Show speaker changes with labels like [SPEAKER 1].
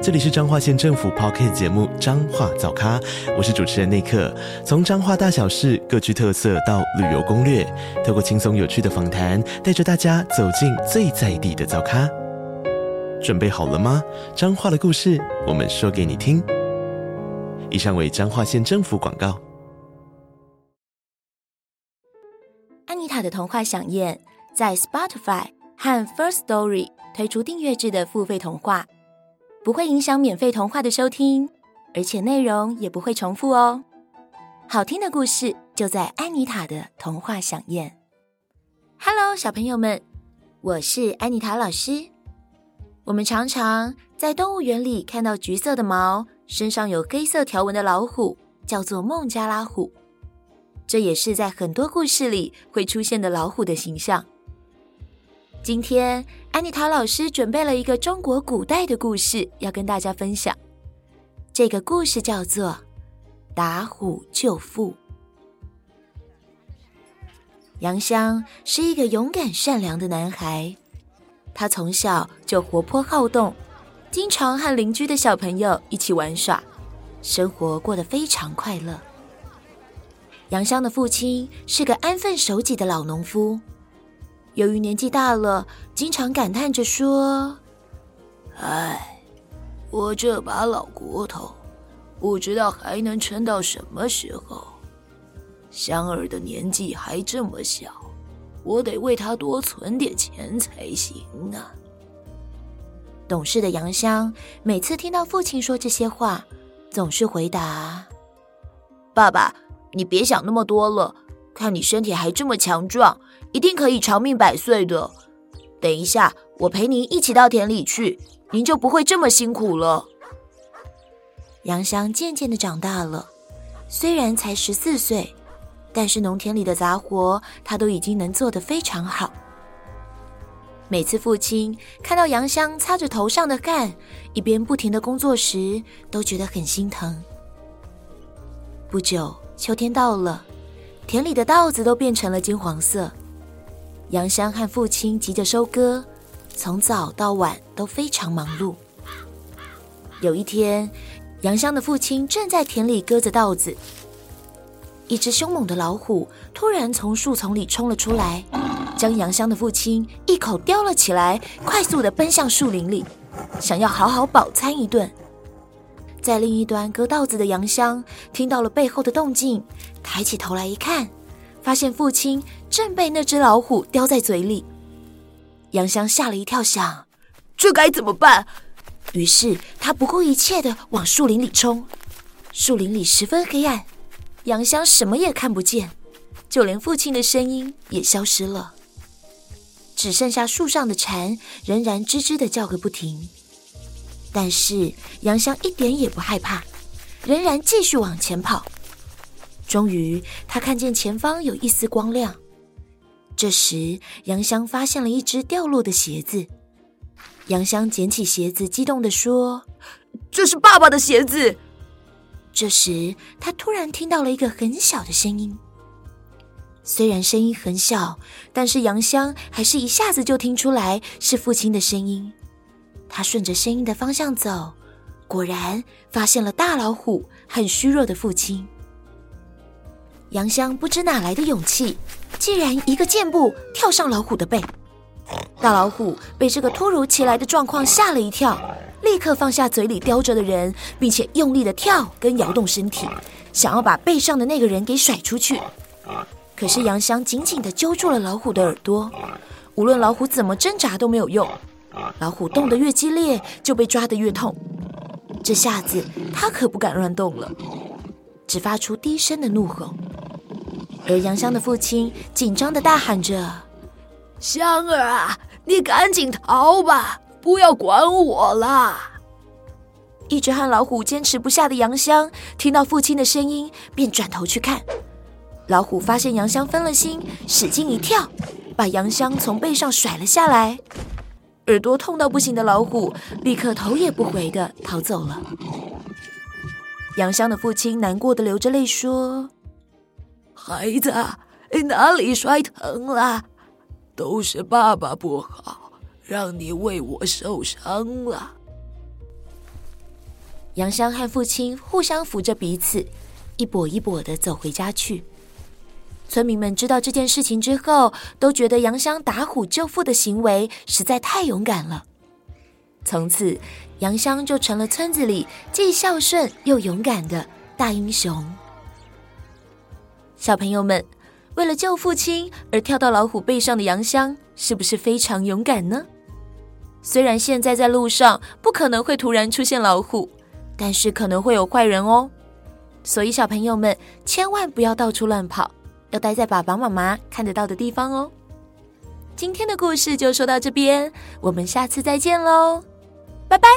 [SPEAKER 1] 这里是彰化县政府 Podcast 节目《彰化早咖》，我是主持人内克。从彰化大小事各具特色到旅游攻略，透过轻松有趣的访谈，带着大家走进最在地的早咖。准备好了吗？彰化的故事，我们说给你听。以上为彰化县政府广告。
[SPEAKER 2] 安妮塔的童话饗宴在 Spotify 和 First Story 推出订阅制的付费童话。不会影响免费童话的收听，而且内容也不会重复哦。好听的故事就在安妮塔的童话饗宴。Hello，小朋友们，我是安妮塔老师。我们常常在动物园里看到橘色的毛、身上有黑色条纹的老虎，叫做孟加拉虎。这也是在很多故事里会出现的老虎的形象。今天，安妮塔老师准备了一个中国古代的故事，要跟大家分享。这个故事叫做《打虎救父》。杨香是一个勇敢善良的男孩，他从小就活泼好动，经常和邻居的小朋友一起玩耍，生活过得非常快乐。杨香的父亲是个安分守己的老农夫。由于年纪大了，经常感叹着说：“哎，我这把老骨头，不知道还能撑到什么时候。香儿的年纪还这么小，我得为她多存点钱才行啊。”懂事的杨香每次听到父亲说这些话，总是回答：“爸爸，你别想那么多了，看你身体还这么强壮。”一定可以长命百岁的。等一下，我陪您一起到田里去，您就不会这么辛苦了。杨香渐渐的长大了，虽然才十四岁，但是农田里的杂活他都已经能做得非常好。每次父亲看到杨香擦着头上的汗，一边不停的工作时，都觉得很心疼。不久，秋天到了，田里的稻子都变成了金黄色。杨湘和父亲急着收割，从早到晚都非常忙碌。有一天，杨香的父亲正在田里割着稻子，一只凶猛的老虎突然从树丛里冲了出来，将杨香的父亲一口叼了起来，快速的奔向树林里，想要好好饱餐一顿。在另一端割稻子的杨香听到了背后的动静，抬起头来一看。发现父亲正被那只老虎叼在嘴里，杨香吓了一跳，想：这该怎么办？于是他不顾一切的往树林里冲。树林里十分黑暗，杨香什么也看不见，就连父亲的声音也消失了，只剩下树上的蝉仍然吱吱的叫个不停。但是杨香一点也不害怕，仍然继续往前跑。终于，他看见前方有一丝光亮。这时，杨香发现了一只掉落的鞋子。杨香捡起鞋子，激动地说：“这是爸爸的鞋子！”这时，他突然听到了一个很小的声音。虽然声音很小，但是杨香还是一下子就听出来是父亲的声音。他顺着声音的方向走，果然发现了大老虎和虚弱的父亲。杨香不知哪来的勇气，竟然一个箭步跳上老虎的背。大老虎被这个突如其来的状况吓了一跳，立刻放下嘴里叼着的人，并且用力的跳跟摇动身体，想要把背上的那个人给甩出去。可是杨香紧紧的揪住了老虎的耳朵，无论老虎怎么挣扎都没有用。老虎动得越激烈，就被抓得越痛。这下子他可不敢乱动了，只发出低声的怒吼。而杨香的父亲紧张的大喊着：“香儿啊，你赶紧逃吧，不要管我了！”一直和老虎坚持不下的杨香听到父亲的声音，便转头去看。老虎发现杨香分了心，使劲一跳，把杨香从背上甩了下来。耳朵痛到不行的老虎立刻头也不回的逃走了。杨香的父亲难过的流着泪说：“
[SPEAKER 3] 孩子，哪里摔疼了？都是爸爸不好，让你为我受伤了。”
[SPEAKER 2] 杨香和父亲互相扶着彼此，一跛一跛地走回家去。村民们知道这件事情之后，都觉得杨香打虎救父的行为实在太勇敢了。从此，杨香就成了村子里既孝顺又勇敢的大英雄。小朋友们，为了救父亲而跳到老虎背上的杨香，是不是非常勇敢呢？虽然现在在路上不可能会突然出现老虎，但是可能会有坏人哦。所以小朋友们千万不要到处乱跑。要待在爸爸妈妈看得到的地方哦。今天的故事就说到这边，我们下次再见喽，拜拜。